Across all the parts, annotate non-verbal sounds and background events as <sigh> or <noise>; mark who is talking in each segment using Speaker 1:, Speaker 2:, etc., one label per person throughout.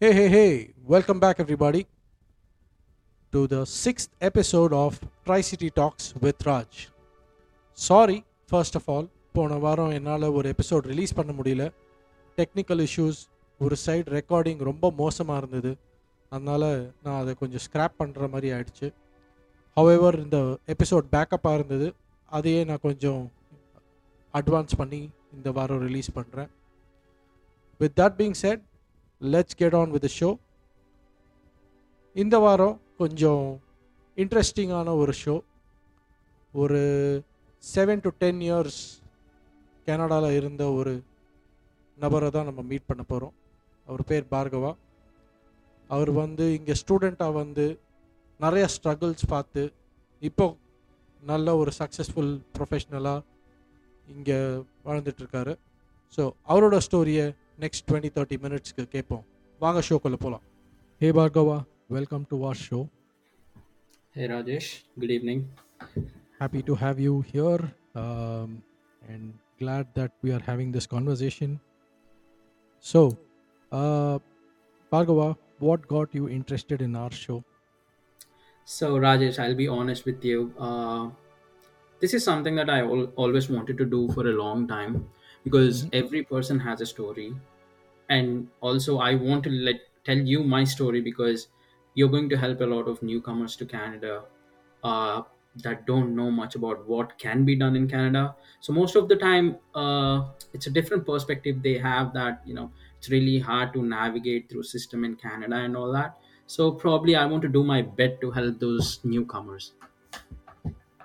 Speaker 1: Hey, hey, hey, welcome back, everybody, to the sixth episode of Tri City Talks with Raj. Sorry first of all போன வாரம் என்னால் ஒரு episode release பண்ண முடியல. Technical issues ஒரு side recording ரொம்ப மோசமாக இருந்தது. அதனால் நான் அதை கொஞ்சம் ஸ்க்ராப் பண்ணுற மாதிரி ஆயிடுச்சு. ஹவெவர் இந்த எபிசோட் பேக்கப்பாக இருந்தது. அதையே நான் கொஞ்சம் அட்வான்ஸ் பண்ணி இந்த வாரம் ரிலீஸ் பண்ணுறேன் with that being set let's get on with show இந்த வாரம் கொஞ்சம் இன்ட்ரெஸ்டிங்கான ஒரு ஷோ ஒரு செவன் டு டென் இயர்ஸ் கனடாவில் இருந்த ஒரு நபரை தான் நம்ம மீட் பண்ண போகிறோம் அவர் பேர் பார்கவா. அவர் வந்து இங்கே ஸ்டூடெண்ட்டாக வந்து நிறைய ஸ்ட்ரகிள்ஸ் பார்த்து இப்போ நல்ல ஒரு சக்ஸஸ்ஃபுல் ப்ரொஃபஷ்னலாக இங்கே வாழ்ந்துட்டுருக்காரு ஸோ அவரோட ஸ்டோரியை நெக்ஸ்ட் டுவெண்ட்டி தேர்ட்டி மினிட்ஸ்க்கு கேட்போம் வாங்க ஷோக்குள்ளே போகலாம் hey Bhargava welcome to war show
Speaker 2: Hey Rajesh, good evening.
Speaker 1: happy to have you here um, and glad that we are having this conversation so uh, Bhargava, what got you interested in our show
Speaker 2: So Rajesh, I'll be honest with you. Uh, this is something that I al- always wanted to do for a long time because
Speaker 1: Mhm.
Speaker 2: every person has a story, and also I want to let tell you my story because you're going to help a lot of newcomers to Canada uh, that don't know much about what can be done in Canada. So most of the time, uh, it's a different perspective they have that you know it's really hard to navigate through system in Canada and all that. So probably I want to do my bit to help those newcomers.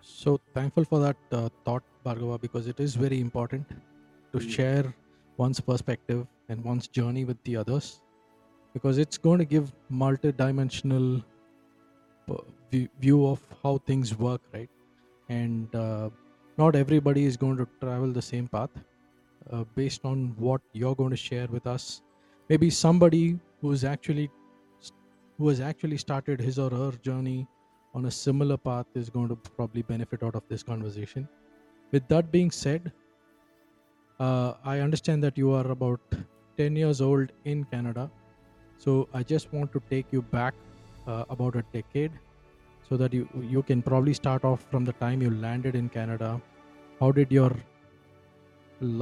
Speaker 1: so thankful for that uh, thought Bhargava because it is very important to share one's perspective and one's journey with the others because it's going to give multi-dimensional view view of how things work right? And uh, not everybody is going to travel the same path uh, based on what you're going to share with us. Maybe somebody who's actually who has actually started his or her journey on a similar path is going to probably benefit out of this conversation. With that being said uh, i understand that you are about 10 years old in canada. So i just want to take you back uh, about a decade so that you you can probably start off from the time you landed in canada. How did your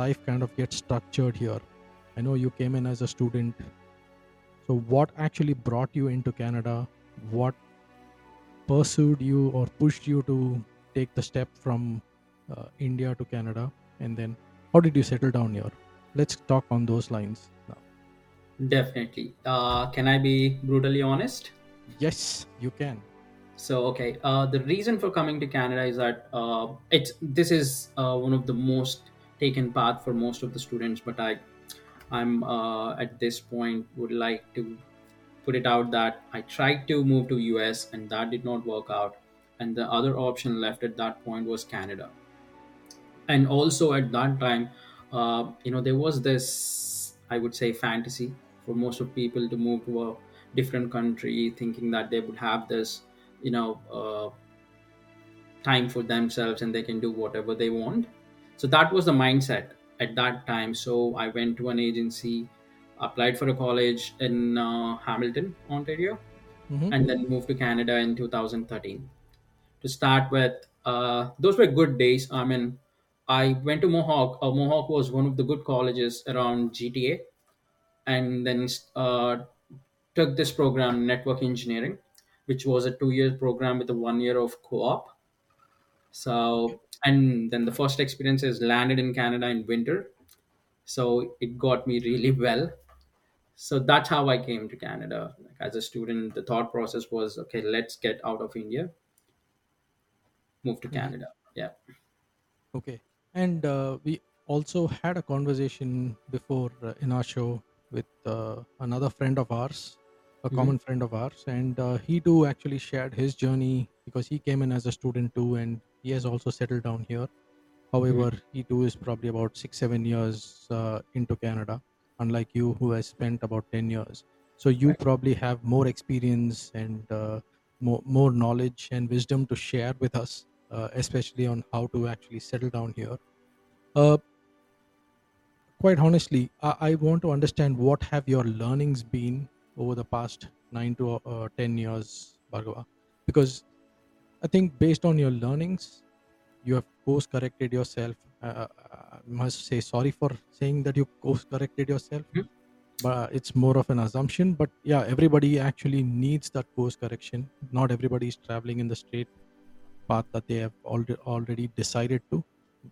Speaker 1: life kind of get structured here? I know you came in as a student. So what actually brought you into canada? What pursued you or pushed you to take the step from uh, india to canada? And then how did you settle down here let's talk on those lines now
Speaker 2: Definitely. Uh, can I be brutally honest?
Speaker 1: yes you can
Speaker 2: So okay, uh, the reason for coming to Canada is that uh, it's this is uh, one of the most taken path for most of the students. But I, I'm uh, at this point would like to put it out that I tried to move to US and that did not work out, and the other option left at that point was Canada. And also at that time, uh, you know, there was this I would say fantasy for most of people to move to a different country, thinking that they would have this you know uh, time for themselves and they can do whatever they want. So that was the mindset at that time. So i went to an agency applied for a college in uh, hamilton ontario
Speaker 1: Mhm.
Speaker 2: and then moved to canada in 2013 to start with uh, those were good days. I mean i went to mohawk. Uh, mohawk was one of the good colleges around gta and then uh, took this program network engineering which was a two year program with a one year of co-op. So and then the first experience is landed in canada in winter. So it got me really well. So that's how i came to canada. Like as a student the thought process was okay let's get out of india move to
Speaker 1: Mhm.
Speaker 2: canada. Yeah.
Speaker 1: Okay and uh, we also had a conversation before uh, in our show with uh, another friend of ours a
Speaker 2: Mhm.
Speaker 1: common friend of ours. And uh, he too actually shared his journey because he came in as a student too and he has also settled down here.
Speaker 2: Mhm.
Speaker 1: however he too is probably about six seven years uh, into canada unlike you who has spent about 10 years. So you
Speaker 2: right.
Speaker 1: probably have more experience and uh, more, more knowledge and wisdom to share with us especially on how to actually settle down here uh, quite honestly I, I want to understand what have your learnings been over the past nine to uh, 10 years, Bhargava? Because I think based on your learnings, you have course corrected yourself. Uh, I must say sorry for saying that you course corrected yourself,
Speaker 2: Mhm.
Speaker 1: but it's more of an assumption. But yeah, everybody actually needs that course correction. Not everybody is traveling in the straight path that they have already already decided to,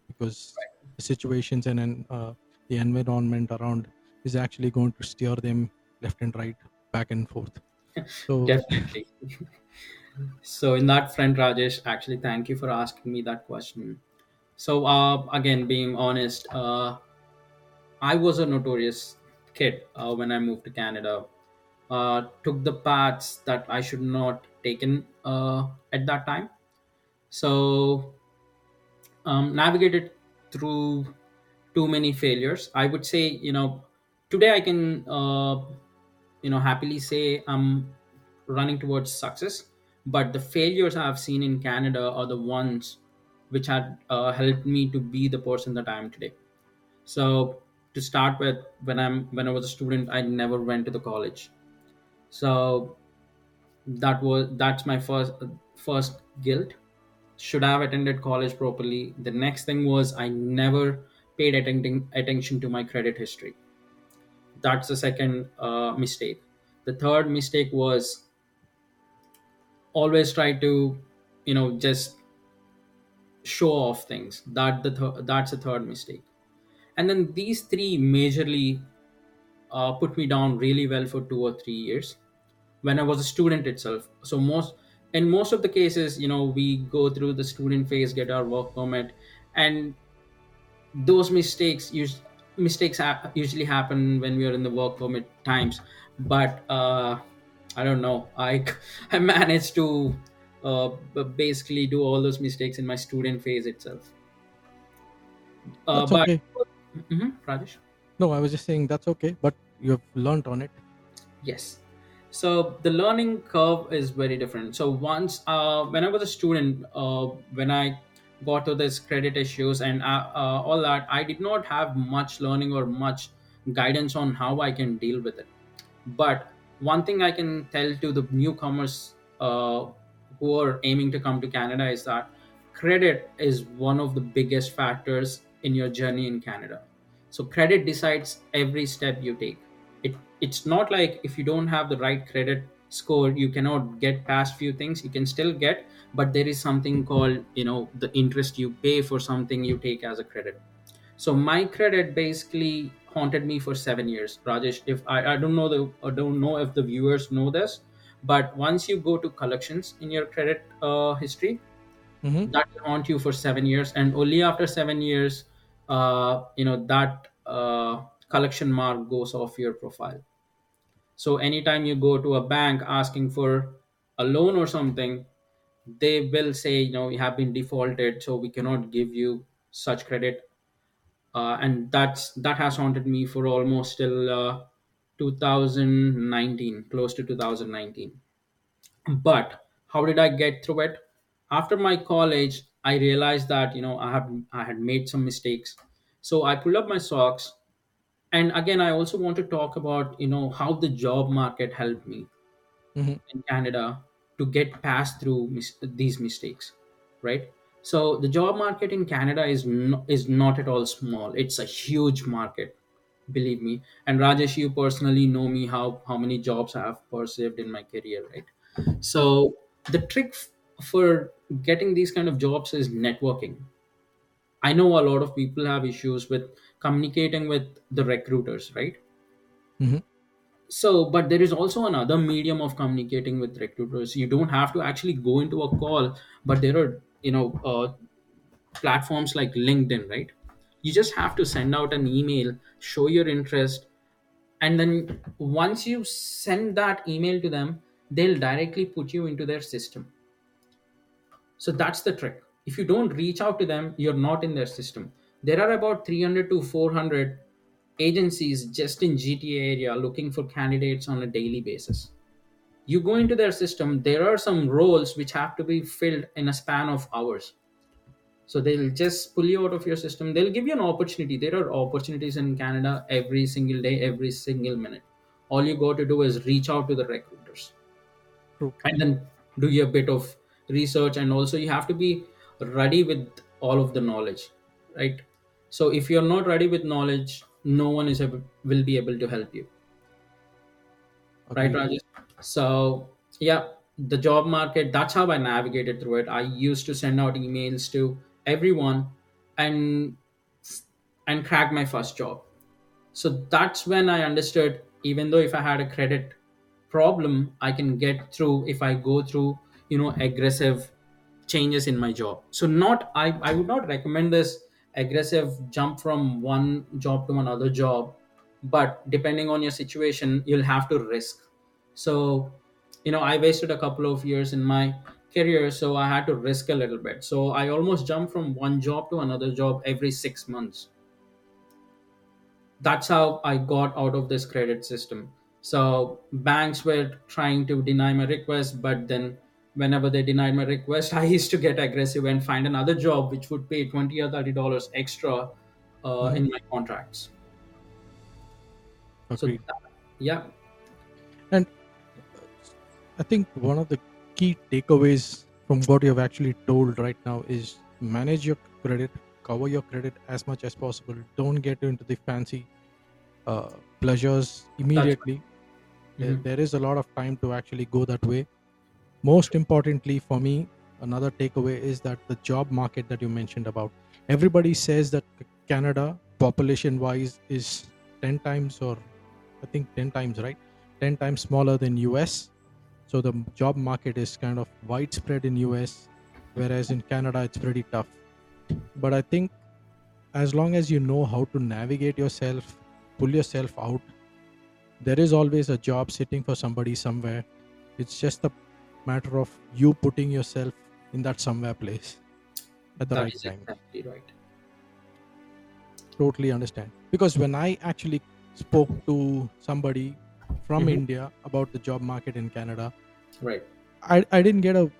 Speaker 1: because the situations and uh, the environment around is actually going to steer them left and right, back and forth. So <laughs>
Speaker 2: Definitely. <laughs> so, in that front, Rajesh, actually, thank you for asking me that question. So, uh, again, being honest, uh, I was a notorious kid uh, when I moved to Canada. Uh, took the paths that I should not taken uh, at that time. So, um, navigated through too many failures. I would say, you know, today I can, uh, you know, happily say I'm running towards success. But the failures I've seen in Canada are the ones which had uh, helped me to be the person that I am today. So to start with, when I'm when I was a student, I never went to the college. So that was that's my first first guilt should have attended college properly. The next thing was i never paid attending attention to my credit history. That's the second uh, mistake. The third mistake was always try to you know just show off things. That the th- that's the third mistake. And then these three majorly uh, put me down really well for two or three years. When I was a student itself. So most in most of the cases, you know, we go through the student phase, get our work permit, and those mistakes us- mistakes ha- usually happen when we are in the work permit times. But uh, I don't know. I <laughs> I managed to uh, basically do all those mistakes in my student phase itself. Uh,
Speaker 1: that's
Speaker 2: but
Speaker 1: okay.
Speaker 2: Mhm, Rajesh.
Speaker 1: No, I was just saying that's okay, but you have learned on it.
Speaker 2: Yes. So the learning curve is very different. So once, uh, when I was a student, uh, when I got to this credit issues and uh, uh, all that, I did not have much learning or much guidance on how I can deal with it. But one thing I can tell to the newcomers uh, who are aiming to come to Canada is that credit is one of the biggest factors in your journey in Canada. So credit decides every step you take. It it's not like if you don't have the right credit score, you cannot get past few things. You can still get, but there is something called you know the interest you pay for something you take as a credit so my credit basically haunted me for seven years, Rajesh. If I, I don't know the I don't know if the viewers know this, but once you go to collections in your credit uh, history,
Speaker 1: hmm
Speaker 2: that will haunt you for seven years, and only after seven years, uh, you know that uh, collection mark goes off your profile. So anytime you go to a bank asking for a loan or something, they will say, you know, you have been defaulted, so we cannot give you such credit. Uh, and that's that has haunted me for almost till uh, 2019 close to 2019 but how did i get through it? After my college i realized that you know i have i had made some mistakes. So i pulled up my socks and again i also want to talk about you know how the job market helped me
Speaker 1: hmm
Speaker 2: in Canada to get past through mis- these mistakes, right? So the job market in Canada is no, is not at all small. It's a huge market, believe me. And Rajesh, you personally know me how how many jobs I have pursued in my career, right? So the trick f- for getting these kind of jobs is networking. I know a lot of people have issues with communicating with the recruiters, right?
Speaker 1: hmm
Speaker 2: So, but there is also another medium of communicating with recruiters. You don't have to actually go into a call, but there are, you know, uh, platforms like LinkedIn, right? You just have to send out an email, show your interest, and then once you send that email to them, they'll directly put you into their system. So that's the trick. If you don't reach out to them, you're not in their system. There are about 300 to 400 agencies just in GTA area looking for candidates on a daily basis. You go into their system, there are some roles which have to be filled in a span of hours. So they'll just pull you out of your system. They'll give you an opportunity. There are opportunities in Canada every single day, every single minute. all you got to do is reach out to the recruiters
Speaker 1: True.
Speaker 2: and then do your bit of research and also you have to be ready with all of the knowledge right? So if you're not ready with knowledge no one is able, will be able to help you. Right
Speaker 1: Agreed.
Speaker 2: rajesh? So yeah the job market that's how i navigated through it. I used to send out emails to everyone and and crack my first job. So that's when i understood even though if i had a credit problem i can get through if i go through you know aggressive changes in my job. So not i i would not recommend this aggressive jump from one job to another job but depending on your situation you'll have to risk. So you know i wasted a couple of years in my career so i had to risk a little bit. So i almost jumped from one job to another job every 6 months. That's how I got out of this credit system. So banks were trying to deny my request, but then whenever they denied my request, <laughs> I used to get aggressive and find another job which would pay twenty or thirty dollars extra uh,
Speaker 1: Mhm.
Speaker 2: in my contracts. So
Speaker 1: Agreed.
Speaker 2: that, yeah,
Speaker 1: And I think one of the key takeaways from what you have actually told right now is manage your credit, cover your credit as much as possible. Don't get into the fancy uh, pleasures immediately. There,
Speaker 2: Mhm.
Speaker 1: there is a lot of time to actually go that way. Most importantly, for me, another takeaway is that the job market that you mentioned about. Everybody says that Canada, population wise, is 10 times or I think 10 times, right? 10 times smaller than US. So the job market is kind of widespread in US, whereas in Canada, it's pretty tough. But I think as long as you know how to navigate yourself, pull yourself out, there is always a job sitting for somebody somewhere. It's just a matter of you putting yourself in that somewhere place at the
Speaker 2: that
Speaker 1: right time.
Speaker 2: exactly right.
Speaker 1: Totally understand. Because when I actually spoke to somebody from
Speaker 2: Mhm.
Speaker 1: India about the job market in Canada,
Speaker 2: Right.
Speaker 1: I, I didn't get a,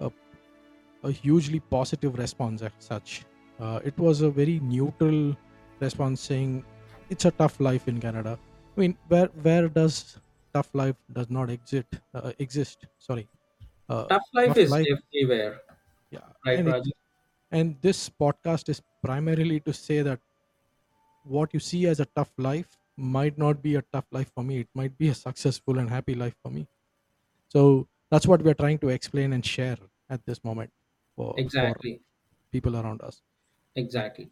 Speaker 1: a a hugely positive response as such. Uh, it was a very neutral response saying it's a tough life in Canada. I mean, where where does tough life does not exist? Uh, exist. Sorry. Uh,
Speaker 2: Tough life
Speaker 1: tough
Speaker 2: is
Speaker 1: life.
Speaker 2: everywhere,
Speaker 1: Yeah,
Speaker 2: right,
Speaker 1: and it, and this podcast is primarily to say that what you see as a tough life might not be a tough life for me. It might be a successful and happy life for me. So that's what we're trying to explain and share at this moment for, for
Speaker 2: Exactly.
Speaker 1: people around us.
Speaker 2: Exactly.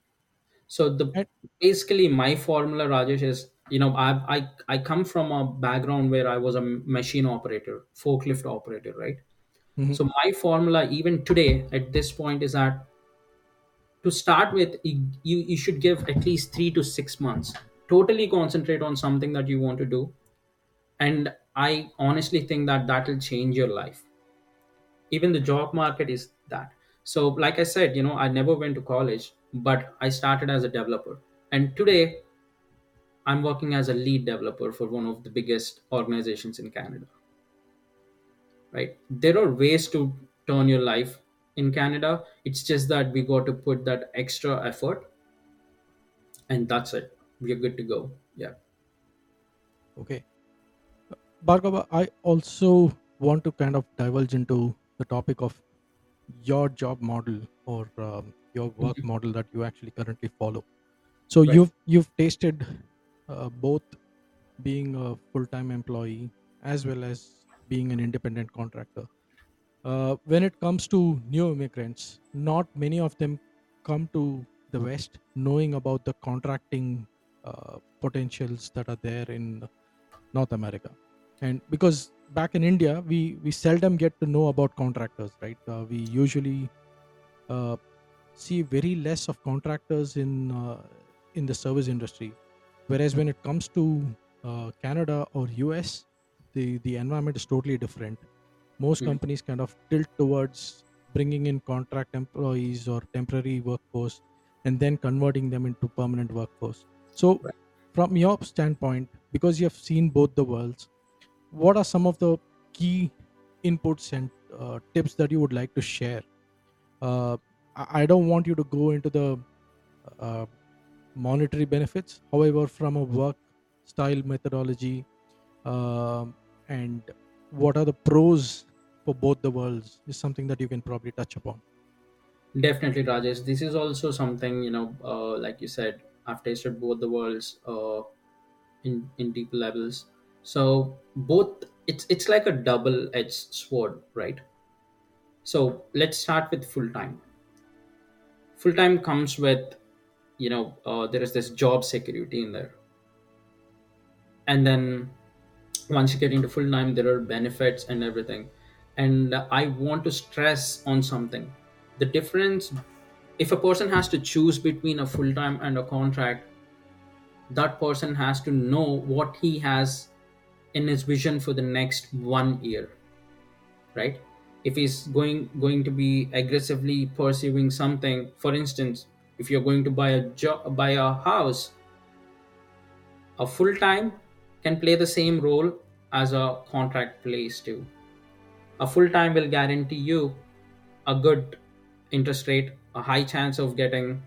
Speaker 2: So the
Speaker 1: And,
Speaker 2: basically my formula, Rajesh, is you know I I I come from a background where I was a machine operator, forklift operator, right?
Speaker 1: Mhm.
Speaker 2: So my formula, even today at this point, is that to start with, you you you should give at least three to six months. Totally concentrate on something that you want to do, and I honestly think that that will change your life. Even the job market is that. So, like I said, you know, I never went to college, but I started as a developer, and today I'm working as a lead developer for one of the biggest organizations in Canada, right? There are ways to turn your life in Canada. It's just that we got to put that extra effort, and that's it. We're good to go. Yeah.
Speaker 1: okay. Bhargava, I also want to kind of divulge into the topic of your job model or um, your work
Speaker 2: Mhm.
Speaker 1: model that you actually currently follow. So
Speaker 2: Right.
Speaker 1: you've you've tasted both being a full-time employee as well as being an independent contractor. Uh, when it comes to new immigrants, not many of them come to the West knowing about the contracting uh, potentials that are there in North America. And because back in India, we, we seldom get to know about contractors, right? Uh, we usually uh, see very less of contractors in uh, in the service industry. Whereas when it comes to uh, Canada or US, the, the environment is totally different most
Speaker 2: Mhm.
Speaker 1: companies kind of tilt towards bringing in contract employees or temporary workforce and then converting them into permanent workforce so
Speaker 2: Right.
Speaker 1: from your standpoint because you have seen both the worlds what are some of the key inputs and uh, tips that you would like to share uh, I I don't want you to go into the uh, monetary benefits however from a work style methodology um, and what are the pros for both the worlds is something that you can probably touch upon.
Speaker 2: Definitely, Rajesh. This is also something you know, uh, like you said, I've tasted both the worlds uh, in in deep levels. So both, it's it's like a double-edged sword, right? So let's start with full time. Full time comes with, you know, uh, there is this job security in there, and then once you get into full time, there are benefits and everything. And I want to stress on something: the difference if a person has to choose between a full time and a contract that person has to know what he has in his vision for the next one year right? If he's going going to be aggressively pursuing something for instance if you're going to buy a job buy a house a full time can play the same role as a contract plays too. A full time will guarantee you a good interest rate a high chance of getting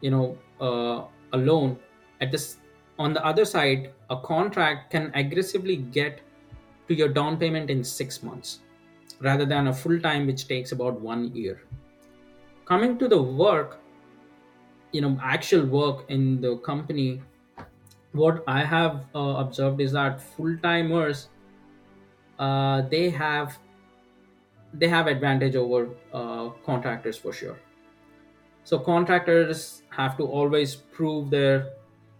Speaker 2: you know uh, a loan. At this on the other side a contract can aggressively get to your down payment in 6 months rather than a full time which takes about 1 year. Coming to the work you know actual work in the company what i have uh, observed is that full timers uh, they have they have advantage over uh, contractors for sure. So contractors have to always prove their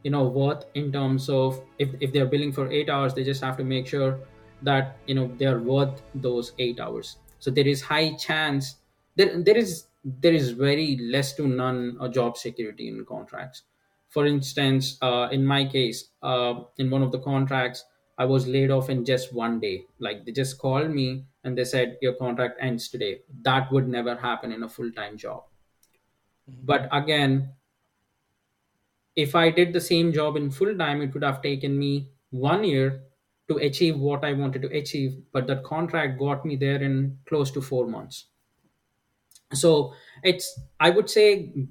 Speaker 2: you know worth in terms of if, if they're billing for eight hours they just have to make sure that you know they're worth those eight hours. So there is high chance there, there is there is very less to none a job security in contracts. For instance uh, in my case uh, in one of the contracts i was laid off in just one day. Like they just called me and they said your contract ends today. That would never happen in a full-time job.
Speaker 1: Mhm.
Speaker 2: but again if i did the same job in full time it would have taken me one year to achieve what i wanted to achieve but that contract got me there in close to 4 months so it's i would say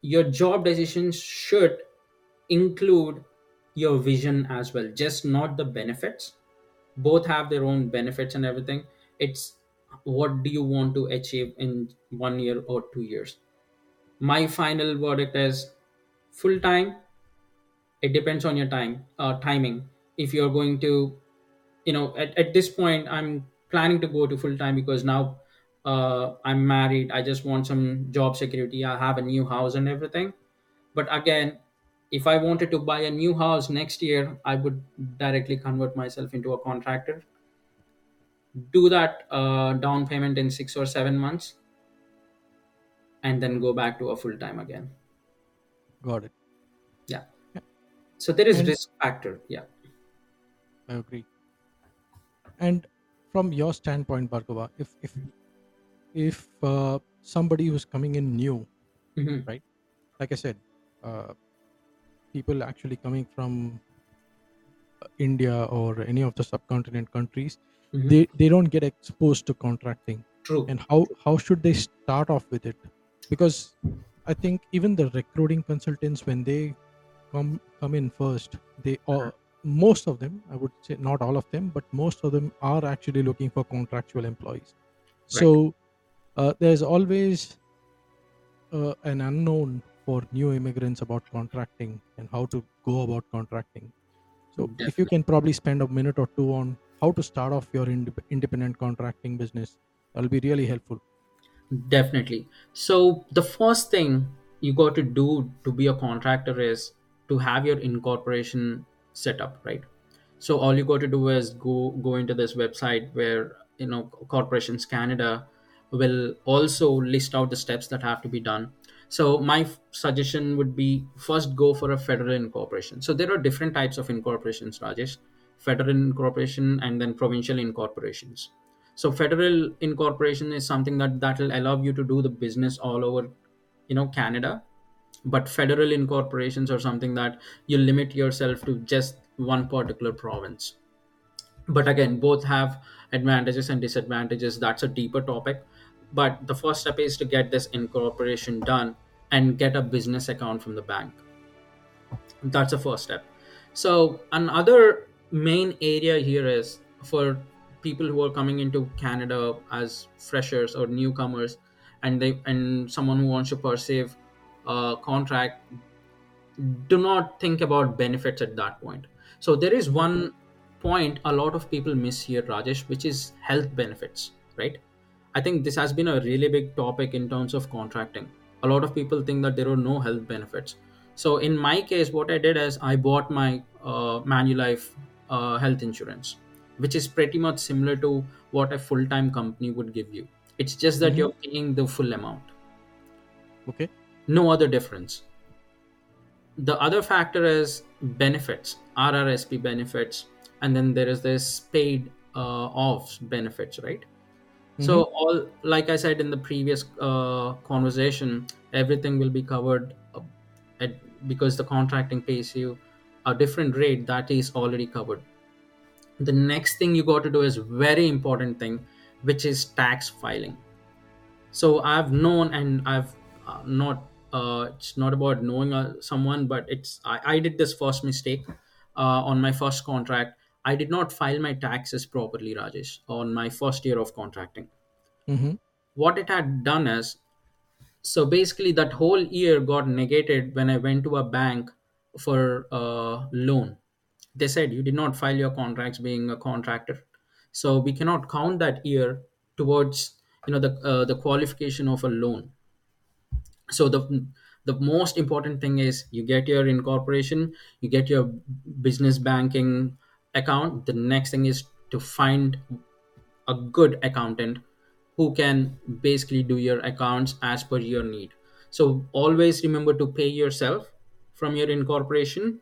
Speaker 2: your job decisions should include your vision as well just not the benefits. Both have their own benefits and everything. It's what do you want to achieve in one year or two years? My final verdict is full time. It depends on your time uh, timing. If you're going to you know at, at this point i'm planning to go to full time because now uh, i'm married i just want some job security i have a new house and everything but again if i wanted to buy a new house next year i would directly convert myself into a contractor do that uh, down payment in six or seven months and then go back to a full time again
Speaker 1: Got it.
Speaker 2: yeah
Speaker 1: Yeah.
Speaker 2: so there is
Speaker 1: And
Speaker 2: risk factor yeah
Speaker 1: I agree. And from your standpoint, Bhargava, if if if uh, somebody who's coming in new,
Speaker 2: hmm
Speaker 1: right? Like I said, uh, people actually coming from uh, India or any of the subcontinent countries,
Speaker 2: hmm
Speaker 1: they they don't get exposed to contracting.
Speaker 2: true
Speaker 1: And how how should they start off with it? Because I think even the recruiting consultants when they come come in first, they all most of them, I would say not all of them, but most of them are actually looking for contractual employees.
Speaker 2: right
Speaker 1: So uh, there's always uh, an unknown for new immigrants about contracting and how to go about contracting. So if you can probably spend a minute or two on how to start off your indep- independent contracting business, that'll be really helpful.
Speaker 2: Definitely. So the first thing you got to do to be a contractor is to have your incorporation set up, right? So all you got to do is go go into this website where you know Corporations Canada will also list out the steps that have to be done. So my f- suggestion would be first go for a federal incorporation. So there are different types of incorporations, Rajesh. Federal incorporation and then provincial incorporations so federal incorporation is something that that will allow you to do the business all over you know canada but federal incorporations are something that you limit yourself to just one particular province but again both have advantages and disadvantages that's a deeper topic but the first step is to get this incorporation done and get a business account from the bank that's the first step so another main area here is for people who are coming into Canada as freshers or newcomers, and they and someone who wants to pursue a contract, do not think about benefits at that point. So there is one point a lot of people miss here, Rajesh, which is health benefits, right? I think this has been a really big topic in terms of contracting. A lot of people think that there are no health benefits. So in my case, what I did is I bought my uh, Manulife uh, health insurance, which is pretty much similar to what a full-time company would give you. It's just that
Speaker 1: Mhm.
Speaker 2: you're paying the full amount,
Speaker 1: Okay.
Speaker 2: no other difference. The other factor is benefits, RRSP benefits, and then there is this paid uh, off benefits, right? So all, like I said in the previous uh, conversation, everything will be covered uh, at, because the contracting pays you a different rate that is already covered. The next thing you got to do is very important thing, which is tax filing. So I've known and I've uh, not. Uh, it's not about knowing uh, someone, but it's I, I did this first mistake uh, on my first contract. I did not file my taxes properly, Rajesh, on my first year of contracting.
Speaker 1: Mm-hmm.
Speaker 2: what it had done is so basically that whole year got negated when i went to a bank for a loan. They said you did not file your contracts being a contractor. So we cannot count that year towards you know the uh, the qualification of a loan. So the the most important thing is you get your incorporation you get your business banking account the next thing is to find a good accountant who can basically do your accounts as per your need. So always remember to pay yourself from your incorporation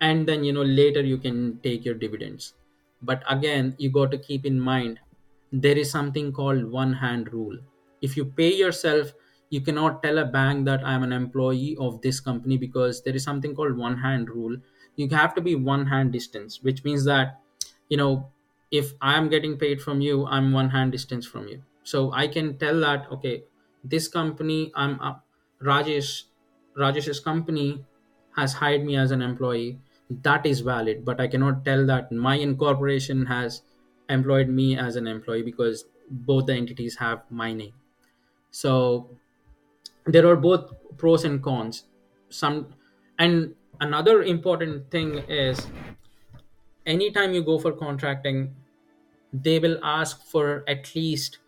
Speaker 2: and then you know later you can take your dividends. But again you got to keep in mind there is something called one hand rule. If you pay yourself you cannot tell a bank that i'm an employee of this company because there is something called one hand rule you have to be one hand distance which means that you know if i am getting paid from you i'm one hand distance from you. So i can tell that okay this company i'm uh, rajesh rajesh's company has hired me as an employee. That is valid but i cannot tell that my incorporation has employed me as an employee because both the entities have my name. So there are both pros and cons. Some and another important thing is anytime you go for contracting they will ask for at least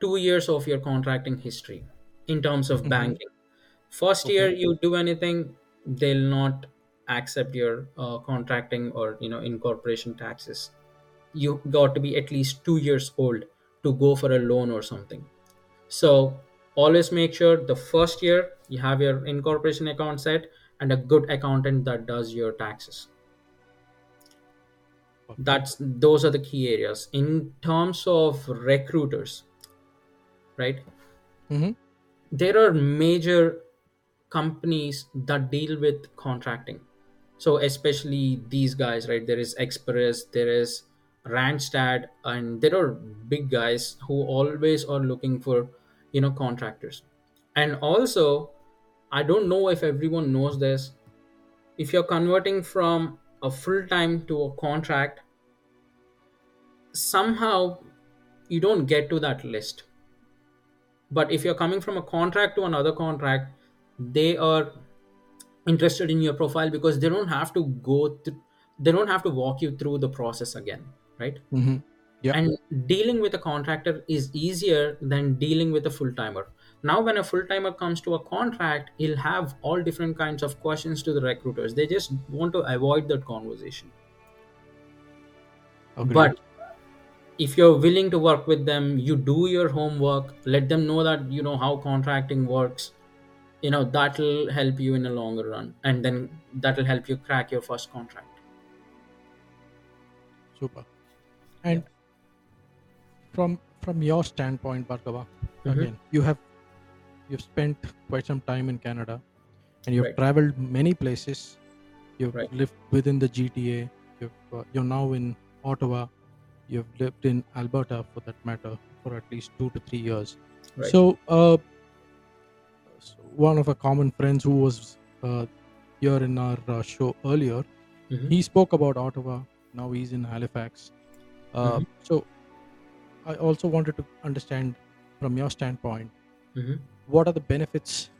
Speaker 2: two years of your contracting history in terms of
Speaker 1: Mhm.
Speaker 2: banking first
Speaker 1: Okay.
Speaker 2: year you do anything they'll not accept your uh, contracting or you know incorporation taxes you got to be at least two years old to go for a loan or something so always make sure the first year you have your incorporation account set and a good accountant that does your taxes. That's those are the key areas. In terms of recruiters right?
Speaker 1: Mm-hmm.
Speaker 2: there are major companies that deal with contracting. So especially these guys right? There is express there is randstad and there are big guys who always are looking for you know contractors. And also i don't know if everyone knows this if you're converting from a full time to a contract somehow you don't get to that list but if you're coming from a contract to another contract they are interested in your profile because they don't have to go through they don't have to walk you through the process again right
Speaker 1: Mm-hmm. Yeah.
Speaker 2: and dealing with a contractor is easier than dealing with a full timer now when a full timer comes to a contract he'll have all different kinds of questions to the recruiters they just want to avoid that conversation
Speaker 1: Agreed.
Speaker 2: but if you're willing to work with them you do your homework let them know that you know how contracting works you know that'll help you in the longer run and then that'll help you crack your first contract
Speaker 1: super. And from from your standpoint, Bhargava,
Speaker 2: Mhm.
Speaker 1: again, you have you've spent quite some time in Canada, and you've
Speaker 2: Right.
Speaker 1: traveled many places. You've
Speaker 2: Right.
Speaker 1: lived within the GTA. You've uh, you're now in Ottawa. You've lived in Alberta, for that matter, for at least two to three years.
Speaker 2: Right.
Speaker 1: So, uh, one of our common friends who was uh, here in our uh, show earlier,
Speaker 2: Mhm.
Speaker 1: He spoke about Ottawa. Now he's in Halifax. Uh,
Speaker 2: Mhm.
Speaker 1: So I also wanted to understand from your standpoint
Speaker 2: Mhm.
Speaker 1: What are the benefits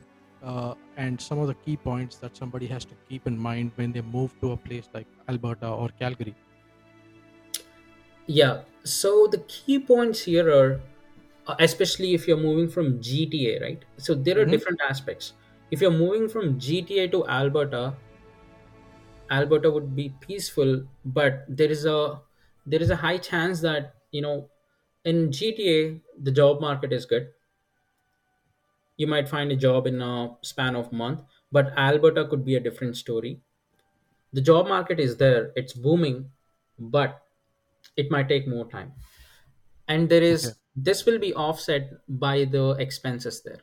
Speaker 1: uh, and some of the key points that somebody has to keep in mind when they move to a place like Alberta or Calgary.
Speaker 2: Yeah. So the key points here are, uh, especially if you're moving from GTA, right? So there are
Speaker 1: Mhm.
Speaker 2: different aspects. If you're moving from GTA to Alberta, Alberta would be peaceful, but there is a there is a high chance that you know in GTA the job market is good. You might find a job in a span of month, but Alberta could be a different story. The job market is there; it's booming, but it might take more time. and there is
Speaker 1: Okay.
Speaker 2: this will be offset by the expenses there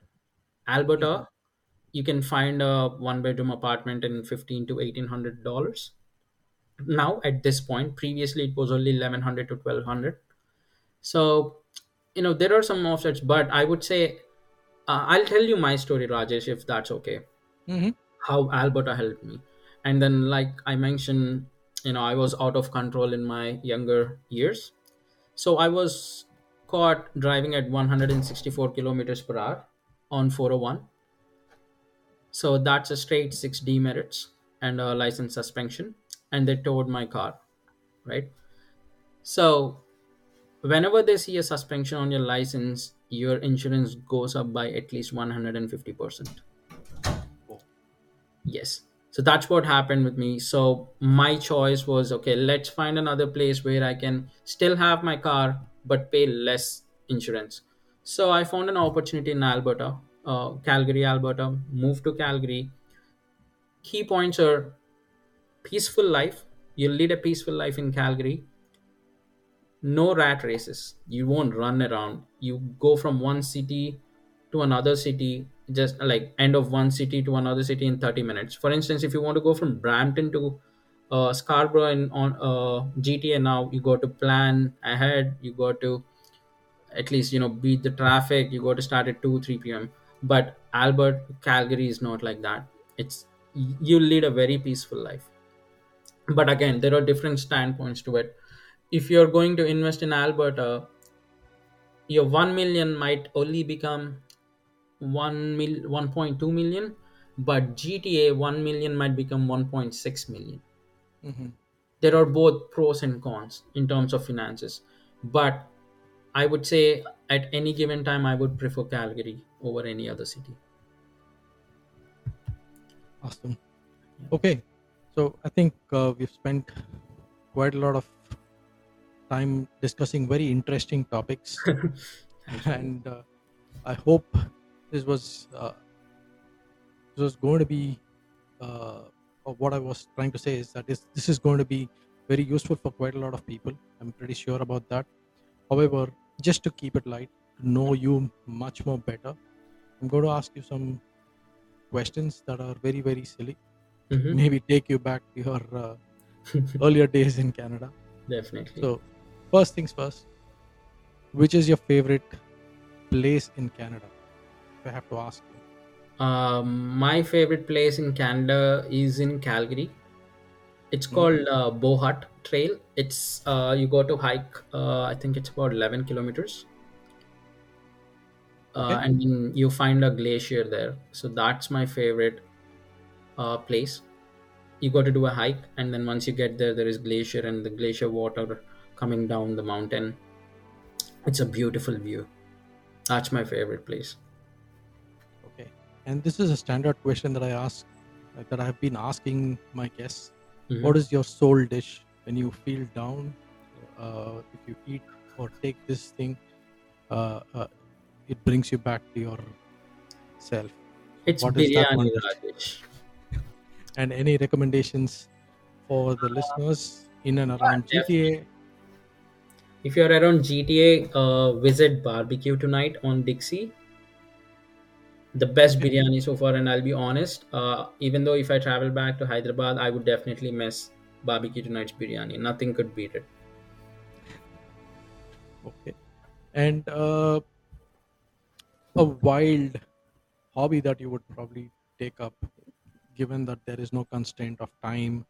Speaker 2: alberta
Speaker 1: Mhm.
Speaker 2: you can find a one bedroom apartment in 15 to 1800 dollars now at this point previously it was only 1100 to 1200 so you know there are some offsets but i would say uh, i'll tell you my story rajesh if that's okay
Speaker 1: Mhm.
Speaker 2: how alberta helped me and then like i mentioned you know i was out of control in my younger years So I was caught driving at 164 kilometers per hour on 401. So that's a straight six demerits and a license suspension, and they towed my car, right? So whenever they see a suspension on your license, your insurance goes up by at least 150%.
Speaker 1: Oh.
Speaker 2: Yes. So that's what happened with me. So my choice was okay, let's find another place where I can still have my car but pay less insurance. So I found an opportunity in Alberta, uh, Calgary, Alberta, moved to Calgary. Key points are peaceful life. You'll lead a peaceful life in Calgary. No rat races. You won't run around. You go from one city to another city, just like end of one city to another city in 30 minutes. For instance, if you want to go from Brampton to uh, Scarborough in on uh, GTA now, you got to plan ahead. You got to at least you know beat the traffic. You got to start at 2 3 p.m. But Albert Calgary is not like that. It's you lead a very peaceful life but again there are different standpoints to it if you're going to invest in alberta your 1 million might only become 1 mil 1.2 million but gta 1 million might become 1.6 million
Speaker 1: Mhm.
Speaker 2: there are both pros and cons in terms of finances but i would say at any given time i would prefer calgary over any other city
Speaker 1: Awesome. Okay. So I think uh, we've spent quite a lot of time discussing very interesting topics, <laughs> and uh, I hope this was uh, this was going to be. Uh, what I was trying to say is that this, this is going to be very useful for quite a lot of people. I'm pretty sure about that. However, just to keep it light, to know you much more better, I'm going to ask you some questions that are very, very silly.
Speaker 2: Mhm.
Speaker 1: Maybe take you back to your uh, <laughs> earlier days in Canada.
Speaker 2: definitely
Speaker 1: So, first things first, which is your favorite place in Canada? If I have to ask you.
Speaker 2: Um, my favorite place in Canada is in Calgary. It's
Speaker 1: Mhm.
Speaker 2: called uh, Bow Hut Trail. It's uh, you go to hike. Uh, I think it's about eleven kilometers, uh,
Speaker 1: Okay.
Speaker 2: and then you find a glacier there. So that's my favorite uh, place. You got to do a hike, and then once you get there, there is glacier and the glacier water coming down the mountain. It's a beautiful view. That's my favorite place.
Speaker 1: Okay. And this is a standard question that I ask, uh, that I have been asking my guests.
Speaker 2: Mhm.
Speaker 1: What is your soul dish when you feel down? Uh, if you eat or take this thing, uh, uh, it brings you back to your self.
Speaker 2: It's
Speaker 1: What is that one
Speaker 2: biryani,
Speaker 1: dish?
Speaker 2: Rajesh. <laughs>
Speaker 1: And any recommendations for the listeners in and around GTA?
Speaker 2: If you're around GTA, uh, visit Barbecue tonight on Dixie. The best biryani so far, and I'll be honest. Uh, even though if I travel back to Hyderabad, I would definitely miss Barbecue tonight's biryani. Nothing could beat it.
Speaker 1: Okay. And uh, a wild hobby that you would probably take up, given that there is no constraint of time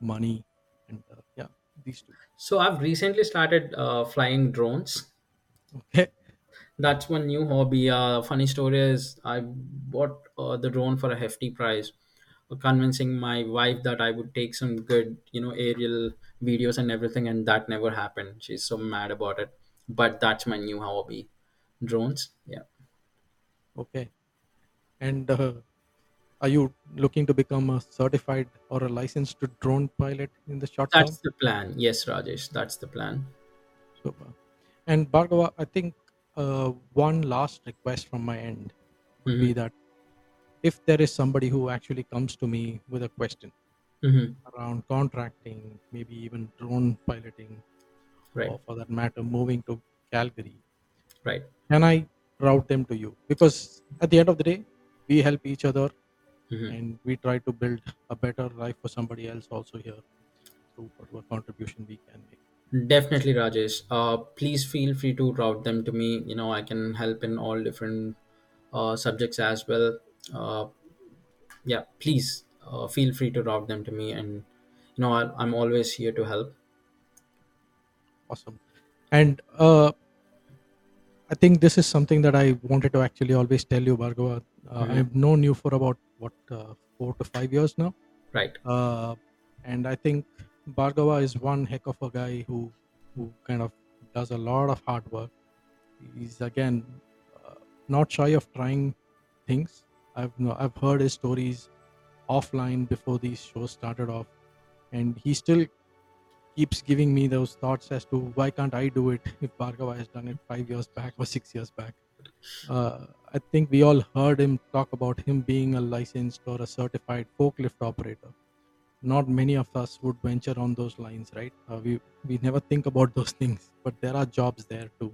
Speaker 1: money, and uh, yeah, these two.
Speaker 2: So I've recently started uh, flying drones.
Speaker 1: Okay,
Speaker 2: That's one new hobby. Uh, funny story is I bought uh, the drone for a hefty price, uh, convincing my wife that I would take some good, you know, aerial videos and everything, and that never happened. She's so mad about it. But that's my new hobby, drones. Yeah,
Speaker 1: okay. And uh, are you looking to become a certified or a licensed drone pilot in the short term
Speaker 2: that's
Speaker 1: term?
Speaker 2: the plan. Yes, Rajesh, that's the plan.
Speaker 1: Super. And Bhargava, I think uh, one last request from my end would
Speaker 2: hmm
Speaker 1: be that if there is somebody who actually comes to me with a question
Speaker 2: hmm
Speaker 1: around contracting, maybe even drone piloting,
Speaker 2: Right,
Speaker 1: or for that matter, moving to Calgary,
Speaker 2: right.
Speaker 1: can I route them to you? Because at the end of the day, we help each other
Speaker 2: hmm
Speaker 1: and we try to build a better life for somebody else also here through whatever contribution we can make.
Speaker 2: Definitely, Rajesh. Uh, please feel free to route them to me. You know, I can help in all different uh, subjects as well. Uh, yeah, please uh, feel free to route them to me, and you know, I, I'm always here to help.
Speaker 1: Awesome. And uh, I think this is something that I wanted to actually always tell you, Bhargava. Uh,
Speaker 2: hmm
Speaker 1: I've known you for about what uh, four to five years now,
Speaker 2: Right.
Speaker 1: uh, and I think Bhargava is one heck of a guy who who kind of does a lot of hard work. He's again uh, not shy of trying things. I've no, I've heard his stories offline before these shows started off, and he still keeps giving me those thoughts as to why can't I do it if Bhargava has done it five years back or six years back. Uh, I think we all heard him talk about him being a licensed or a certified forklift operator. Not many of us would venture on those lines, right? Uh, we we never think about <laughs> those things, but there are jobs there too,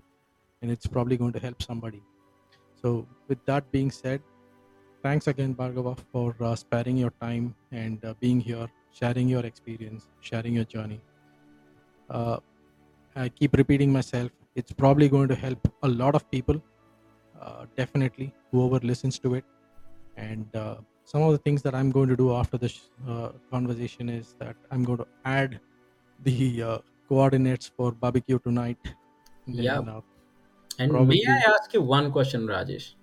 Speaker 1: and it's probably going to help somebody. So, with that being said, thanks again, Bhargava, for uh, sparing your time and uh, being here, sharing your experience, sharing your journey. Uh, I keep repeating myself. It's probably going to help a lot of people. Uh, definitely, whoever listens to it. And uh, some of the things that I'm going to do after this uh, conversation is that I'm going to add the uh, coordinates for barbecue tonight.
Speaker 2: Yeah.
Speaker 1: uh,
Speaker 2: And may I ask you one question, Rajesh?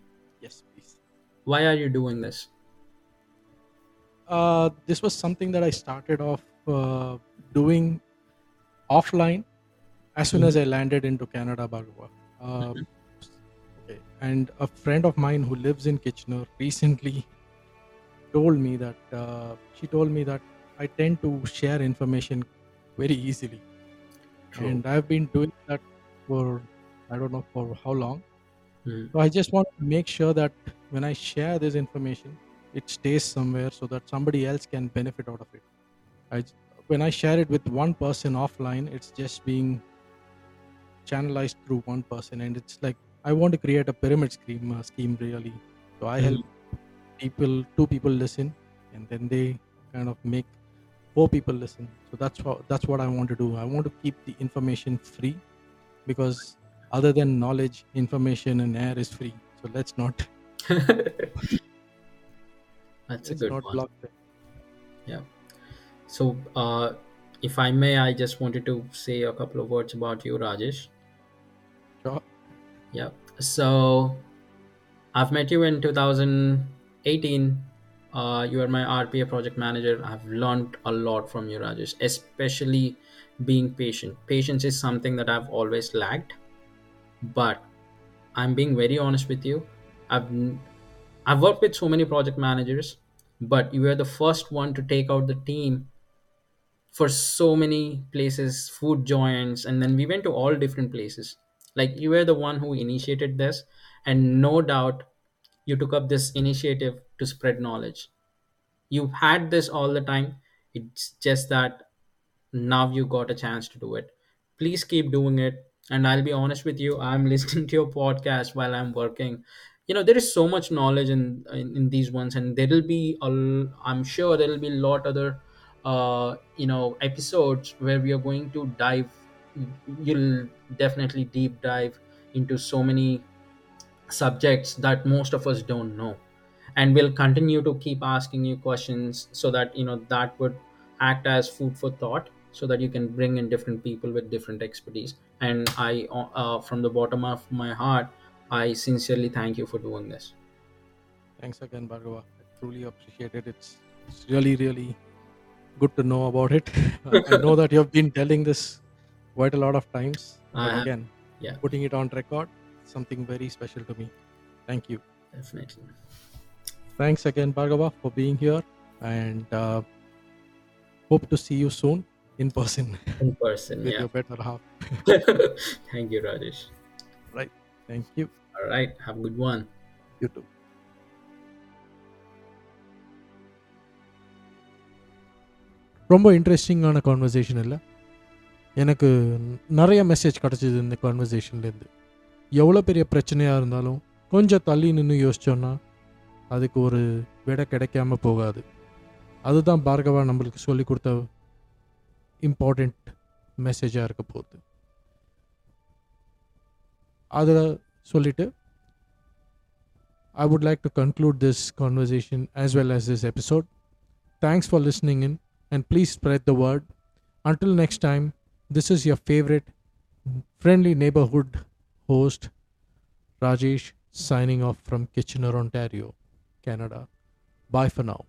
Speaker 1: yes, please.
Speaker 2: Why are you doing this?
Speaker 1: Uh, this was something that I started off uh, doing offline as soon
Speaker 2: Mhm.
Speaker 1: as I landed into Canada. Uh,
Speaker 2: Mhm.
Speaker 1: okay. And a friend of mine who lives in Kitchener recently told me that uh, she told me that I tend to share information very easily,
Speaker 2: True.
Speaker 1: and I've been doing that for I don't know for how long.
Speaker 2: Mhm.
Speaker 1: So I just want to make sure that when I share this information, it stays somewhere so that somebody else can benefit out of it. I when I share it with one person offline, it's just being channelized through one person, and it's like I want to create a pyramid scheme uh, scheme really. So I help
Speaker 2: Mhm.
Speaker 1: people, two people listen, and then they kind of make four people listen. So that's what that's what I want to do. I want to keep the information free because other than knowledge, information and air is free. So let's not <laughs>
Speaker 2: That's a good
Speaker 1: not
Speaker 2: one. Yeah. So, uh, if I may, I just wanted to say a couple of words about you, Rajesh. Yeah. So, I've met you in 2018. Uh, you are my RPA project manager. I've learned a lot from you, Rajesh, especially being patient. Patience is something that I've always lacked, but I'm being very honest with you. I've I've worked with so many project managers, but you were the first one to take out the team for so many places, food joints, and then we went to all different places. Like you were the one who initiated this, and no doubt you took up this initiative to spread knowledge. you've had this all the time. It's just that now you got a chance to do it please keep doing it and i'll be honest with you i'm <laughs> listening to your podcast while i'm working you know there is so much knowledge in in, in these ones and there will be a i'm sure there will be a lot other uh you know episodes where we are going to dive you'll definitely deep dive into so many subjects that most of us don't know and we'll continue to keep asking you questions so that you know that would act as food for thought so that you can bring in different people with different expertise and i uh, from the bottom of my heart i sincerely thank you for doing this
Speaker 1: Thanks again, Bhargava. I truly appreciate it. It's, it's really, really good to know about it. <laughs> I know that you have been telling this quite a lot of times.
Speaker 2: I
Speaker 1: But
Speaker 2: have,
Speaker 1: again,
Speaker 2: yeah.
Speaker 1: putting it on record, something very special to me. Thank you.
Speaker 2: definitely
Speaker 1: Thanks again, Bhargava, for being here. And uh, hope to see you soon in person
Speaker 2: in person <laughs>
Speaker 1: with
Speaker 2: yeah
Speaker 1: your better half. <laughs>
Speaker 2: thank you rajesh
Speaker 1: Thank you.
Speaker 2: all right have a good one
Speaker 1: You too. ரொம்ப இன்ட்ரெஸ்டிங்கான conversation இல்லை எனக்கு நிறைய message கிடச்சிது இந்த கான்வர்சேஷன்லேருந்து எவ்வளோ பெரிய பிரச்சனையாக இருந்தாலும் கொஞ்சம் தள்ளி நின்று யோசித்தோன்னா அதுக்கு ஒரு விடை கிடைக்காம போகாது. அதுதான் பார்கவா நம்மளுக்கு சொல்லி கொடுத்த இம்பார்ட்டண்ட் மெசேஜாக இருக்க போகுது. அதை சொல்லிவிட்டு I would like to conclude this conversation as well as this episode thanks for listening in and please spread the word until next time this is your favorite friendly neighborhood host, Rajesh, signing off from Kitchener, Ontario, Canada. Bye for now.